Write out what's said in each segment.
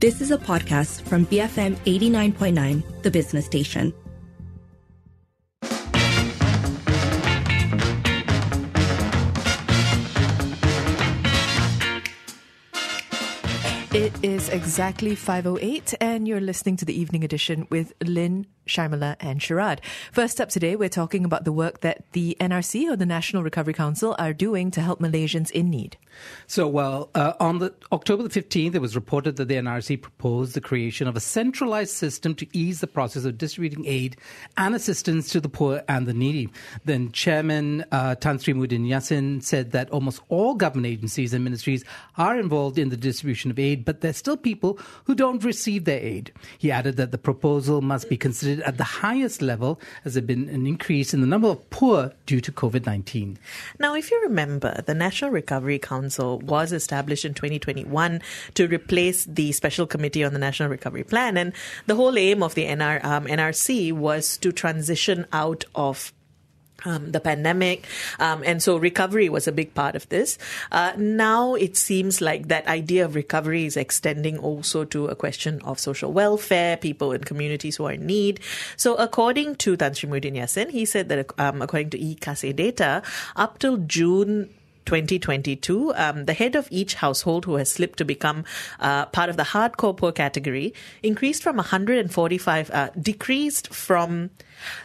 This is a podcast from BFM 89.9, the business station. It is exactly 5.08 and you're listening to the evening edition with Lynn, Sharmila and Sharad. First up today, we're talking about the work that the NRC or the National Recovery Council are doing to help Malaysians in need. So, well, uh, on the October the 15th, it was reported that the NRC proposed the creation of a centralized system to ease the process of distributing aid and assistance to the poor and the needy. Then Chairman uh, Tan Sri Muhyiddin Yassin said that almost all government agencies and ministries are involved in the distribution of aid, but there's still people who don't receive their aid. He added that the proposal must be considered at the highest level as there has been an increase in the number of poor due to COVID 19. Now, if you remember, the National Recovery Council was established in 2021 to replace the Special Committee on the National Recovery Plan. And the whole aim of the NR, um, NRC was to transition out of um, the pandemic. Um, and so recovery was a big part of this. Uh, now it seems like that idea of recovery is extending also to a question of social welfare, people in communities who are in need. So according to Tan Sri Yassin, he said that um, according to eKasih data, up till June 2022, um, the head of each household who has slipped to become uh, part of the hardcore poor category increased from 145, uh, decreased from,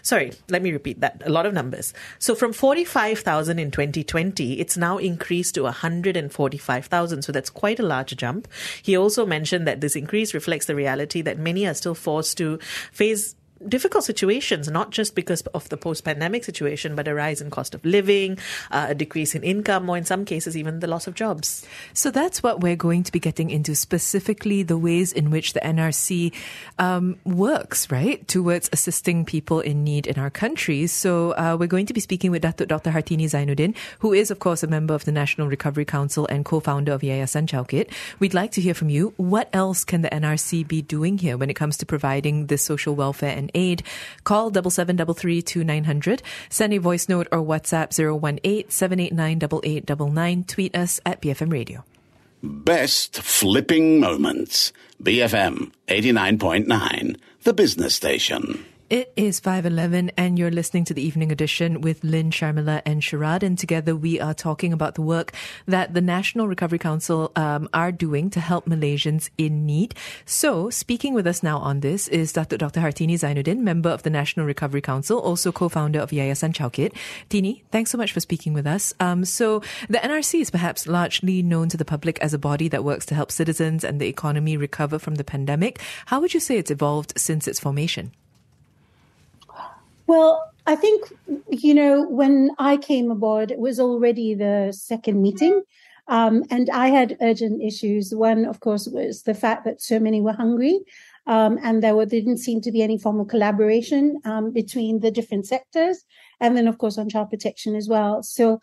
sorry, let me repeat that, a lot of numbers. So from 45,000 in 2020, it's now increased to 145,000. So that's quite a large jump. He also mentioned that this increase reflects the reality that many are still forced to face difficult situations, not just because of the post pandemic situation, but a rise in cost of living, uh, a decrease in income, or in some cases, even the loss of jobs. So that's what we're going to be getting into specifically the ways in which the NRC um, works, right, towards assisting people in need in our country. So uh, we're going to be speaking with Datuk Dr. Hartini Zainuddin, who is, of course, a member of the National Recovery Council and co founder of Yayasan Chowkit. We'd like to hear from you. What else can the NRC be doing here when it comes to providing this social welfare and aid, call 7733 Send a voice note or WhatsApp 018 789 Tweet us at BFM Radio. Best flipping moments. BFM 89.9, the business station. It is 5.11 and you're listening to the evening edition with Lynn, Sharmila and Sharad. And together we are talking about the work that the National Recovery Council um, are doing to help Malaysians in need. So speaking with us now on this is Datuk Dr. Hartini Zainuddin, member of the National Recovery Council, also co-founder of Yayasan Chowkit. Tini, thanks so much for speaking with us. Um, so the NRC is perhaps largely known to the public as a body that works to help citizens and the economy recover from the pandemic. How would you say it's evolved since its formation? Well, I think, you know, when I came aboard, it was already the second meeting. Um, and I had urgent issues. One, of course, was the fact that so many were hungry. Um, and there, were, didn't seem to be any formal collaboration um, between the different sectors. And then, of course, on child protection as well. So,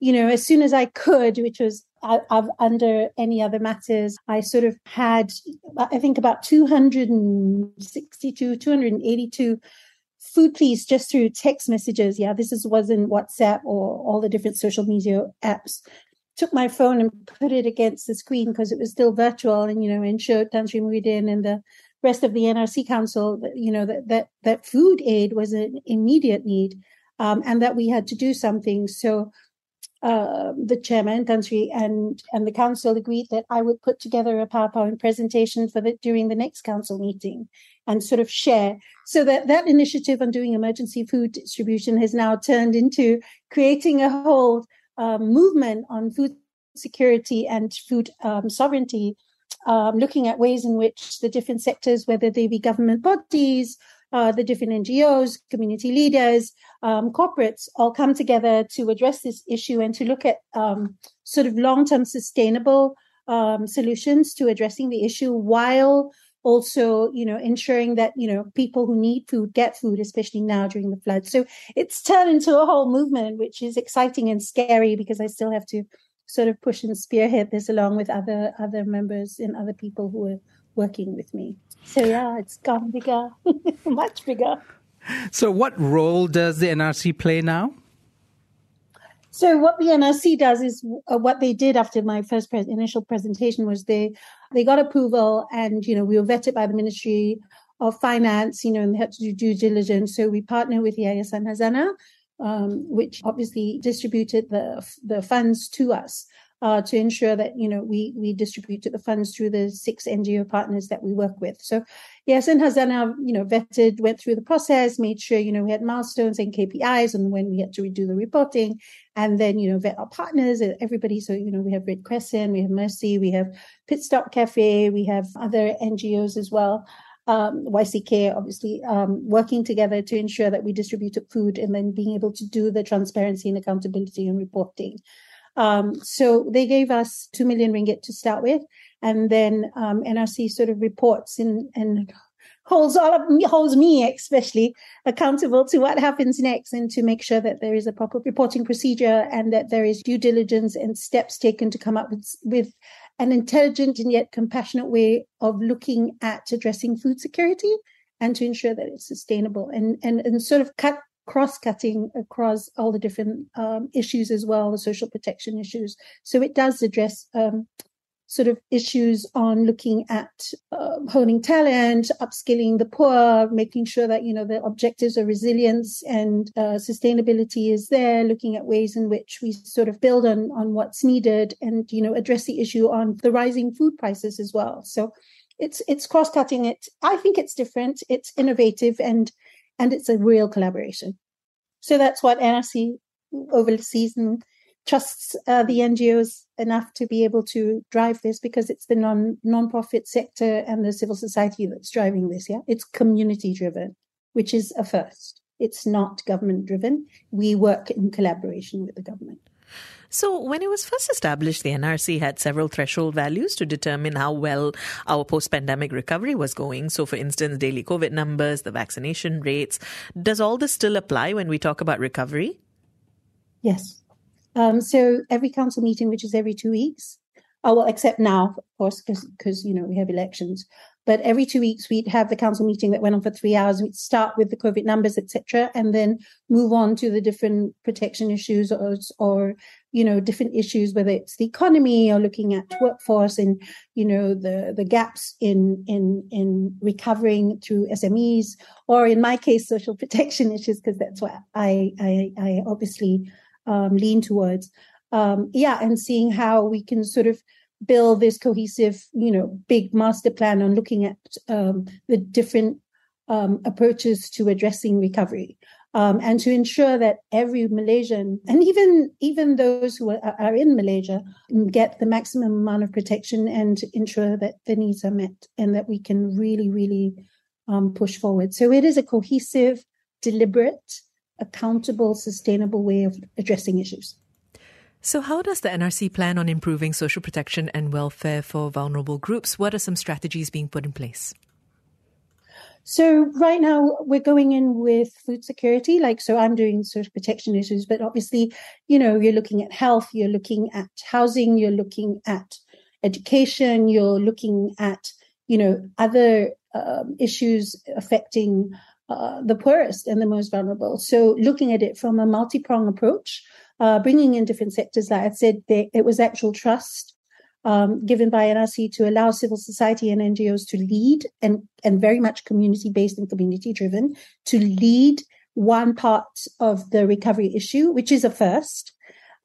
you know, as soon as I could, which was I, I've, under any other matters, I sort of had, I think, about 262, 282 food please just through text messages. Yeah, this is wasn't WhatsApp or all the different social media apps. Took my phone and put it against the screen because it was still virtual, and you know, and showed Tan Sri Muhyiddin and the rest of the NRC Council that you know that that that food aid was an immediate need, um, and that we had to do something. So uh, the chairman, Tan Sri, and and the council agreed that I would put together a PowerPoint presentation for the during the next council meeting and sort of share. So that that initiative on doing emergency food distribution has now turned into creating a whole um, movement on food security and food um, sovereignty, um, looking at ways in which the different sectors, whether they be government bodies uh, the different NGOs, community leaders, um, corporates all come together to address this issue and to look at um, sort of long term sustainable um, solutions to addressing the issue while also you know ensuring that you know people who need food get food especially now during the flood so it's turned into a whole movement which is exciting and scary because i still have to sort of push and spearhead this along with other other members and other people who are working with me so yeah, it's gone bigger, much bigger. So, what role does the NRC play now? So, what the NRC does is uh, what they did after my first initial presentation was they they got approval and, you know, we were vetted by the Ministry of Finance, you know, and they had to do due diligence. So we partner with the Yayasan Hazana, um, which obviously distributed the the funds to us uh, to ensure that you know we we distributed the funds through the six NGO partners that we work with. So yes Yayasan Hazana, you know, vetted, went through the process, made sure you know we had milestones and KPIs, and when we had to redo the reporting, and then you know vet our partners, everybody. So you know we have Red Crescent, we have Mercy, we have Pit Stop Cafe, we have other NGOs as well um, YCK, obviously, um, working together to ensure that we distributed food and then being able to do the transparency and accountability and reporting. Um, so they gave us 2 million ringgit to start with. And then um, NRC sort of reports and, and holds all of me, holds me especially accountable to what happens next and to make sure that there is a proper reporting procedure and that there is due diligence and steps taken to come up with, with an intelligent and yet compassionate way of looking at addressing food security and to ensure that it's sustainable and, and, and sort of cut cross-cutting across all the different um, issues as well, the social protection issues. So it does address um, sort of issues on looking at uh, honing talent, upskilling the poor, making sure that you know the objectives of resilience and uh, sustainability is there, looking at ways in which we sort of build on on what's needed, and you know address the issue on the rising food prices as well. So it's it's cross cutting. It I think it's different. It's innovative and and it's a real collaboration. So that's what NRC oversees and trusts uh, the NGOs enough to be able to drive this because it's the non non-profit sector and the civil society that's driving this. Yeah, it's community driven, which is a first. It's not government driven. We work in collaboration with the government. So, when it was first established, the NRC had several threshold values to determine how well our post pandemic recovery was going. So, for instance, daily COVID numbers, the vaccination rates. Does all this still apply when we talk about recovery? Yes. Um, so every council meeting, which is every two weeks, oh well, except now, of course, because you know we have elections. But every two weeks, we'd have the council meeting that went on for three hours. We'd start with the COVID numbers, etc., and then move on to the different protection issues or, or you know different issues, whether it's the economy or looking at workforce and you know the the gaps in in in recovering through SMEs, or in my case, social protection issues, because that's what I I, I obviously um, lean towards. Um, yeah, and seeing how we can sort of build this cohesive, you know, big master plan on looking at um, the different um, approaches to addressing recovery. Um, and to ensure that every Malaysian and even even those who are, are, in Malaysia get the maximum amount of protection and ensure that the needs are met and that we can really really um, push forward. So it is a cohesive, deliberate, accountable, sustainable way of addressing issues. So, how does the NRC plan on improving social protection and welfare for vulnerable groups? What are some strategies being put in place? So right now we're going in with food security, like so I'm doing social protection issues, but obviously, you know, you're looking at health, you're looking at housing, you're looking at education, you're looking at, you know, other um, issues affecting uh, the poorest and the most vulnerable. So looking at it from a multi-pronged approach, uh, bringing in different sectors, like I said, they, it was actual trust um, given by NRC to allow civil society and NGOs to lead and, and very much community-based and community-driven to lead one part of the recovery issue, which is a first,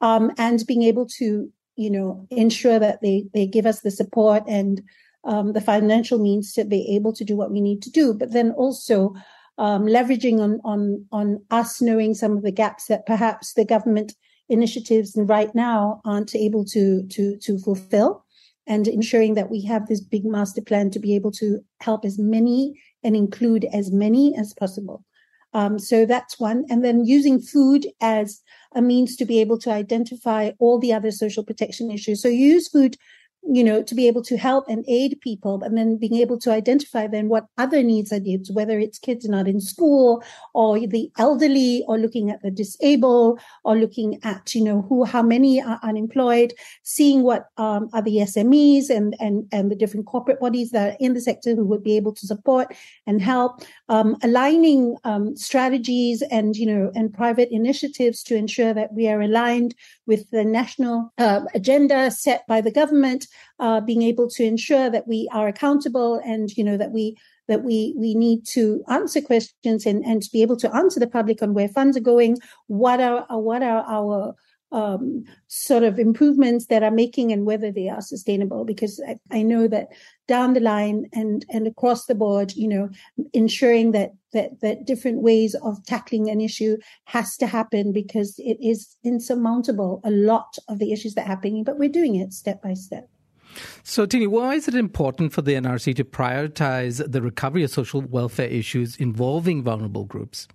um, and being able to, you know, ensure that they, they give us the support and um, the financial means to be able to do what we need to do, but then also um, leveraging on on on us knowing some of the gaps that perhaps the government initiatives right now aren't able to to to fulfill and ensuring that we have this big master plan to be able to help as many and include as many as possible. Um, so that's one. And then using food as a means to be able to identify all the other social protection issues. So use food you know, to be able to help and aid people, and then being able to identify then what other needs are needs, whether it's kids not in school or the elderly or looking at the disabled or looking at, you know, who, how many are unemployed, seeing what um, are the SMEs and, and, and the different corporate bodies that are in the sector who would be able to support and help, um, aligning um, strategies and, you know, and private initiatives to ensure that we are aligned with the national uh, agenda set by the government uh, being able to ensure that we are accountable and, you know, that we that we we need to answer questions and, and to be able to answer the public on where funds are going, what are what are our um, sort of improvements that are making and whether they are sustainable. Because I, I know that down the line and and across the board, you know, ensuring that that that different ways of tackling an issue has to happen because it is insurmountable. A lot of the issues that are happening, but we're doing it step by step. So, Tini, why is it important for the NRC to prioritize the recovery of social welfare issues involving vulnerable groups?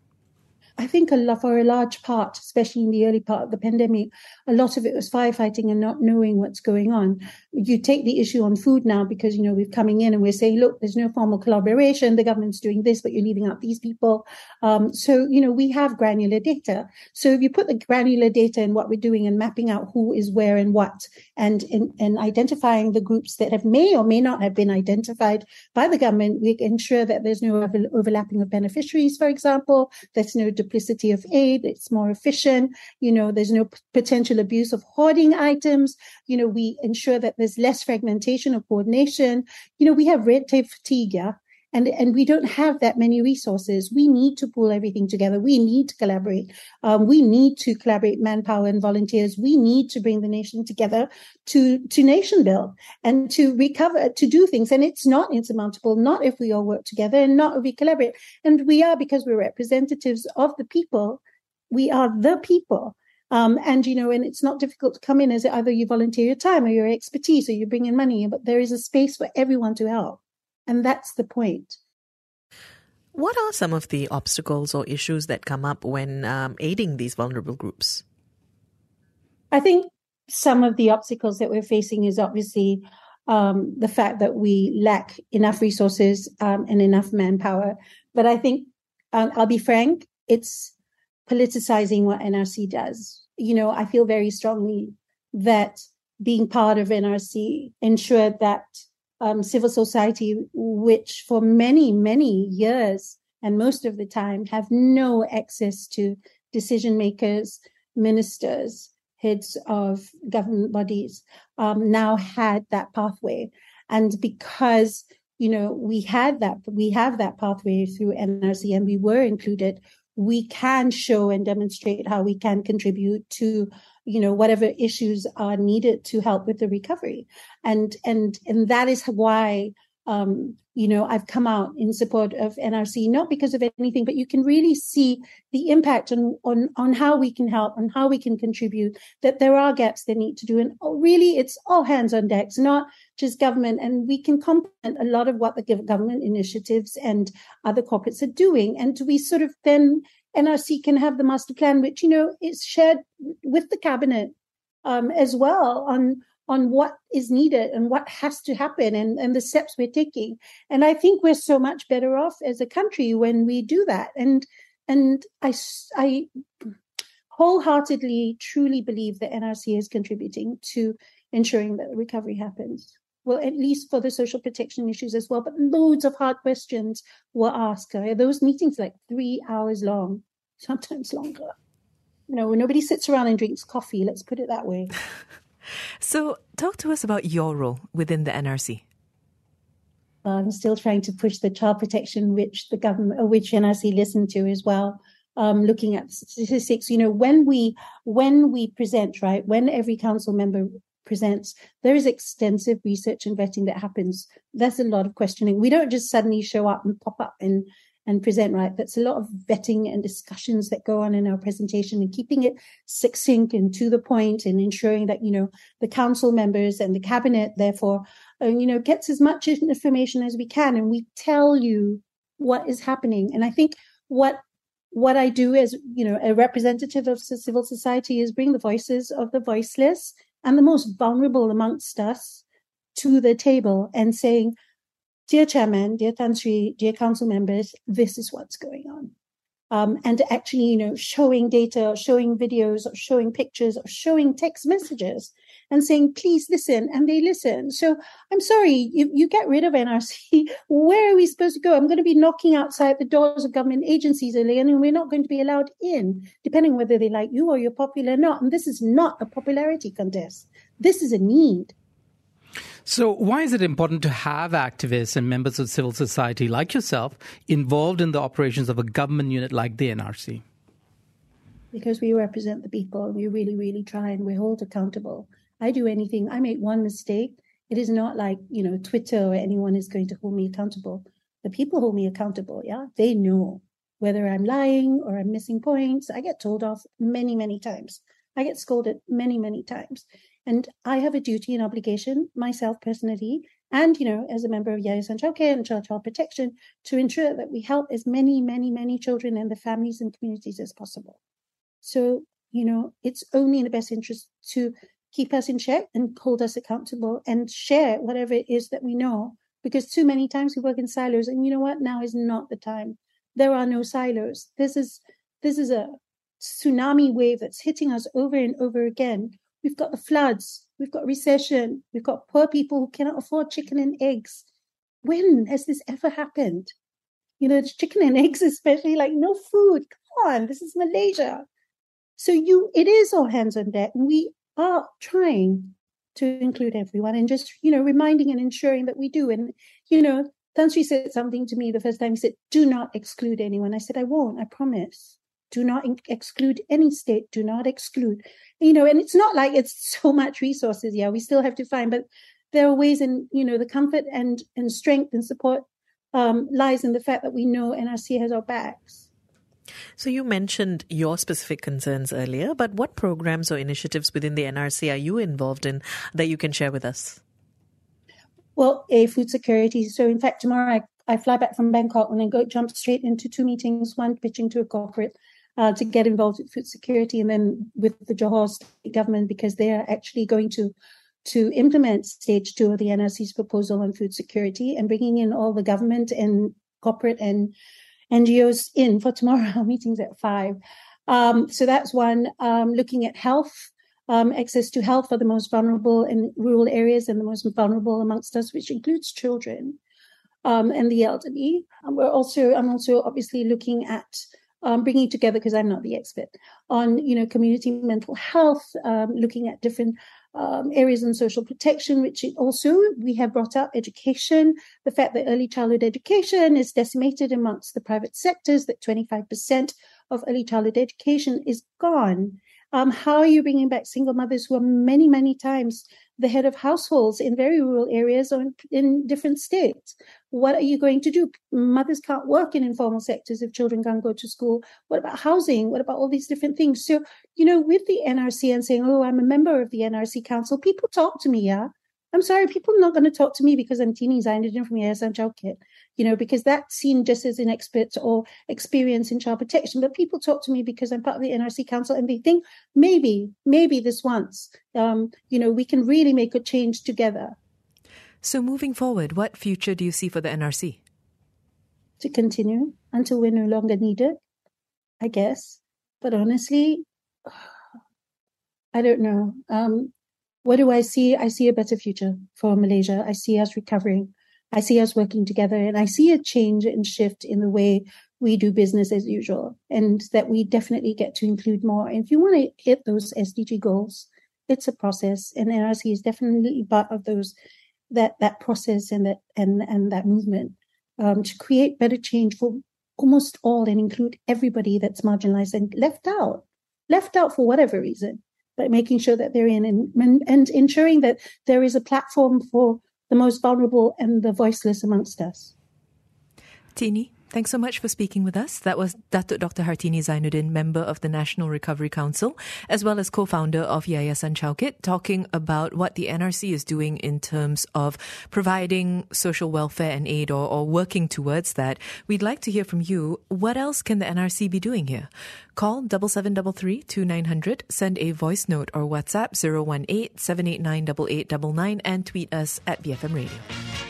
I think a lot, for a large part, especially in the early part of the pandemic, a lot of it was firefighting and not knowing what's going on. You take the issue on food now because, you know, we're coming in and we're saying, look, there's no formal collaboration. The government's doing this, but you're leaving out these people. Um, so, you know, we have granular data. So if you put the granular data in what we're doing and mapping out who is where and what and, and, and identifying the groups that have may or may not have been identified by the government, we ensure that there's no overlapping of beneficiaries, for example, there's no duplicity of aid. It's more efficient. You know, there's no p- potential abuse of hoarding items. You know, we ensure that there's less fragmentation or coordination. You know, we have red tape fatigue. Yeah and and we don't have that many resources. We need to pull everything together. We need to collaborate. Um, we need to collaborate manpower and volunteers. We need to bring the nation together to to nation build and to recover to do things. And it's not insurmountable. Not if we all work together and not if we collaborate. And we are because we're representatives of the people. We are the people. Um, and you know, and it's not difficult to come in as either you volunteer your time or your expertise or you bring in money, but there is a space for everyone to help. And that's the point. What are some of the obstacles or issues that come up when um, aiding these vulnerable groups? I think some of the obstacles that we're facing is obviously um, the fact that we lack enough resources um, and enough manpower. But I think, uh, I'll be frank, it's politicizing what NRC does. You know, I feel very strongly that being part of NRC ensured that um, civil society, which for many, many years and most of the time have no access to decision makers, ministers, heads of government bodies, um, now had that pathway. And because you know we had that we have that pathway through NRC and we were included, we can show and demonstrate how we can contribute to you know whatever issues are needed to help with the recovery and and and that is why um, you know, I've come out in support of NRC, not because of anything, but you can really see the impact on, on, on how we can help and how we can contribute, that there are gaps that need to do. And really, it's all hands on decks, not just government. And we can complement a lot of what the government initiatives and other corporates are doing. And we sort of then NRC can have the master plan, which, you know, is shared with the cabinet um, as well on on what is needed and what has to happen and, and the steps we're taking. And I think we're so much better off as a country when we do that. And and I, I wholeheartedly, truly believe that NRC is contributing to ensuring that recovery happens. Well, at least for the social protection issues as well. But loads of hard questions were asked. Those meetings like three hours long, sometimes longer. You know, nobody sits around and drinks coffee. Let's put it that way. So, talk to us about your role within the NRC. I'm still trying to push the child protection, which the government, uh, which NRC listened to as well. Um, looking at statistics, you know, when we when we present, right, when every council member presents, there is extensive research and vetting that happens. There's a lot of questioning. We don't just suddenly show up and pop up and and present right. That's a lot of vetting and discussions that go on in our presentation and keeping it succinct and to the point and ensuring that, you know, the council members and the cabinet, therefore, uh, you know, gets as much information as we can and we tell you what is happening. And I think what what I do as, you know, a representative of civil society is bring the voices of the voiceless and the most vulnerable amongst us to the table and saying, dear chairman, dear Tan Sri, dear council members, this is what's going on. Um, and actually, you know, showing data, showing videos, showing pictures, showing text messages, and saying, "Please listen," and they listen. So, I'm sorry, you, you get rid of NRC. Where are we supposed to go? I'm going to be knocking outside the doors of government agencies, Elaine, and we're not going to be allowed in, depending whether they like you or you're popular or not. And this is not a popularity contest. This is a need. So, why is it important to have activists and members of civil society like yourself involved in the operations of a government unit like the NRC? Because we represent the people. And we really, really try and we hold accountable. I do anything, I make one mistake. It is not like, you know, Twitter or anyone is going to hold me accountable. The people hold me accountable. Yeah. They know whether I'm lying or I'm missing points. I get told off many, many times. I get scolded many, many times. And I have a duty and obligation, myself personally, and you know, as a member of Yayasan Chowkit and Child Child Protection, to ensure that we help as many, many, many children and their families and communities as possible. So, you know, it's only in the best interest to keep us in check and hold us accountable and share whatever it is that we know. Because too many times we work in silos, and you know what? Now is not the time. There are no silos. This is this is a tsunami wave that's hitting us over and over again. We've got the floods, we've got recession, we've got poor people who cannot afford chicken and eggs. When has this ever happened? You know, it's chicken and eggs, especially like no food. Come on, this is Malaysia. So you, it is all hands on deck, we are trying to include everyone and just you know reminding and ensuring that we do. And you know, Tan Sri said something to me the first time. He said, "Do not exclude anyone." I said, "I won't. I promise." do not in- exclude any state do not exclude you know and it's not like it's so much resources yeah we still have to find but there are ways in you know the comfort and and strength and support um, lies in the fact that we know nrc has our backs so you mentioned your specific concerns earlier, but what programs or initiatives within the NRC are you involved in that you can share with us? Well, a food security. So in fact, tomorrow I, I fly back from Bangkok and then go jump straight into two meetings, one pitching to a corporate uh, to get involved with food security, and then with the Johor state government because they are actually going to to implement stage two of the NRC's proposal on food security and bringing in all the government and corporate and NGOs in for tomorrow. Our meetings at five. Um, so that's one. Um, looking at health, um, access to health for the most vulnerable in rural areas and the most vulnerable amongst us, which includes children um, and the elderly. And we're also, I'm also obviously looking at um, bringing together because I'm not the expert on you know community mental health, um, looking at different um, areas in social protection, which also we have brought up education, the fact that early childhood education is decimated amongst the private sectors, that 25% of early childhood education is gone. Um, how are you bringing back single mothers who are many, many times the head of households in very rural areas or in, in different states. What are you going to do? Mothers can't work in informal sectors if children can't go to school. What about housing? What about all these different things? So, you know, with the NRC and saying, oh, I'm a member of the NRC Council, people talk to me, yeah. I'm sorry, people are not going to talk to me because I'm Tini Zainuddin from Yayasan Chowkit, you know, because that's seen just as an expert or experience in child protection. But people talk to me because I'm part of the NRC Council and they think maybe, maybe this once, um, you know, we can really make a change together. So moving forward, what future do you see for the NRC? To continue until we're no longer needed, I guess. But honestly, I don't know. Um, what do I see? I see a better future for Malaysia. I see us recovering. I see us working together and I see a change and shift in the way we do business as usual and that we definitely get to include more. And if you want to hit those SDG goals, it's a process and NRC is definitely part of those, that, that process and that, and, and that movement um, to create better change for almost all and include everybody that's marginalized and left out, left out for whatever reason but making sure that they're in and, and ensuring that there is a platform for the most vulnerable and the voiceless amongst us. Tini? Thanks so much for speaking with us. That was Datuk Dr. Hartini Zainuddin, member of the National Recovery Council, as well as co-founder of Yayasan Chowkit, talking about what the NRC is doing in terms of providing social welfare and aid or, or working towards that. We'd like to hear from you. What else can the NRC be doing here? Call 7733 send a voice note or WhatsApp 018 789 and tweet us at BFM Radio.